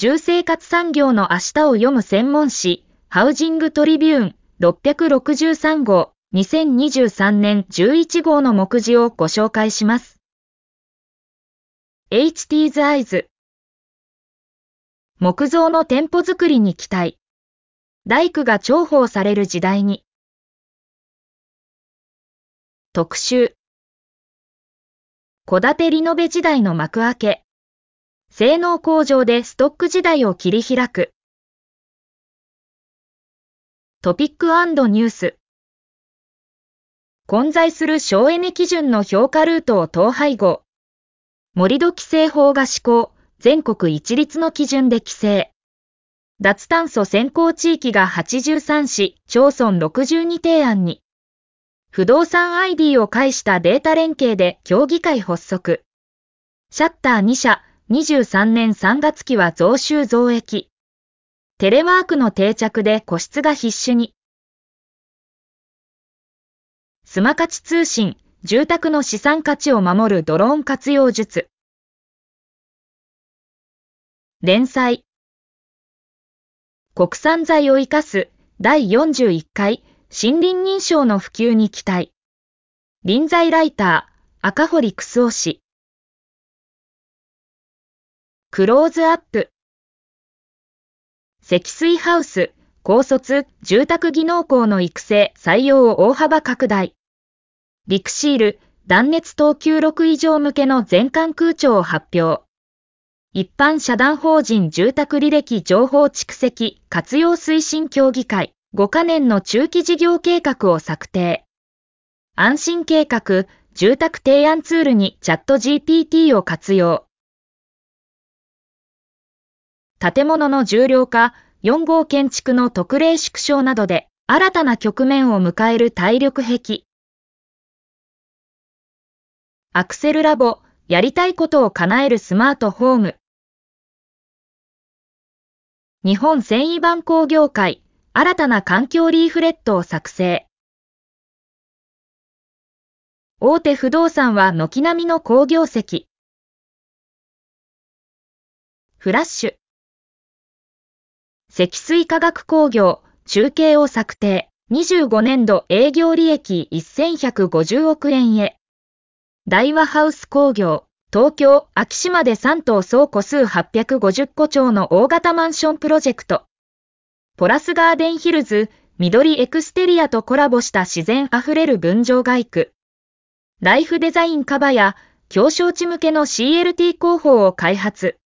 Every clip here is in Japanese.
住生活産業の明日を読む専門誌、ハウジングトリビューン663号、2023年11号の目次をご紹介します。HT's Eyes 木造の店舗作りに期待。大工が重宝される時代に。特集。戸建てリノベ時代の幕開け。性能向上でストック時代を切り開く。トピックニュース。混在する省エネ基準の評価ルートを統廃合。盛土規制法が施行。全国一律の基準で規制。脱炭素先行地域が83市、町村62提案に。不動産 ID を介したデータ連携で協議会発足。シャッター2社、23年3月期は増収増益。テレワークの定着で個室が必須に。スマ価値通信、住宅の資産価値を守るドローン活用術。連載。国産材を生かす第41回森林認証の普及に期待。臨材ライター、赤堀クスオ氏。クローズアップ。積水ハウス、高卒、住宅技能校の育成、採用を大幅拡大。リクシール、断熱等級6以上向けの全館空調を発表。一般社団法人住宅履歴情報蓄積活用推進協議会5カ年の中期事業計画を策定。安心計画、住宅提案ツールにチャット GPT を活用。建物の重量化、4号建築の特例縮小などで、新たな局面を迎える体力壁。アクセルラボ、やりたいことを叶えるスマートホーム。日本繊維板工業会、新たな環境リーフレットを作成。大手不動産は軒並みの好業績。フラッシュ。積水化学工業、中継を策定。25年度営業利益1150億円へ。大和ハウス工業、東京、秋島で3棟総戸数850戸町の大型マンションプロジェクト。ポラスガーデンヒルズ、緑エクステリアとコラボした自然あふれる分譲街区。ライフデザインカバや、表彰地向けの CLT 広報を開発。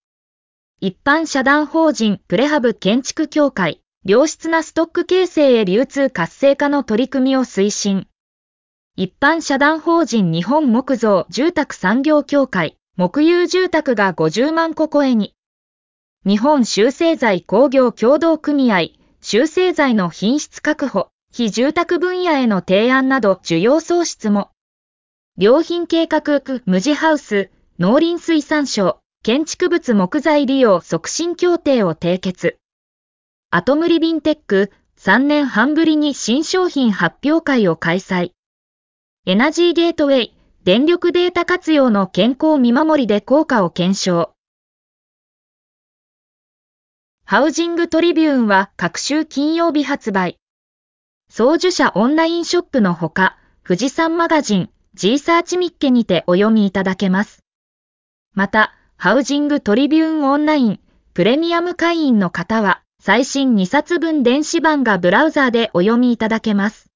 一般社団法人プレハブ建築協会、良質なストック形成へ流通活性化の取り組みを推進。一般社団法人日本木造住宅産業協会、木有住宅が50万個超えに。日本修正材工業協同組合、修正材の品質確保、非住宅分野への提案など需要創出も。良品計画区無地ハウス、農林水産省、建築物木材利用促進協定を締結。アトムリビンテック、3年半ぶりに新商品発表会を開催。エナジーゲートウェイ、電力データ活用の健康見守りで効果を検証。ハウジングトリビューンは各週金曜日発売。送受者オンラインショップのほか、富士山マガジン、G サーチミッケにてお読みいただけます。また、ハウジングトリビューンオンライン、プレミアム会員の方は、最新2冊分電子版がブラウザーでお読みいただけます。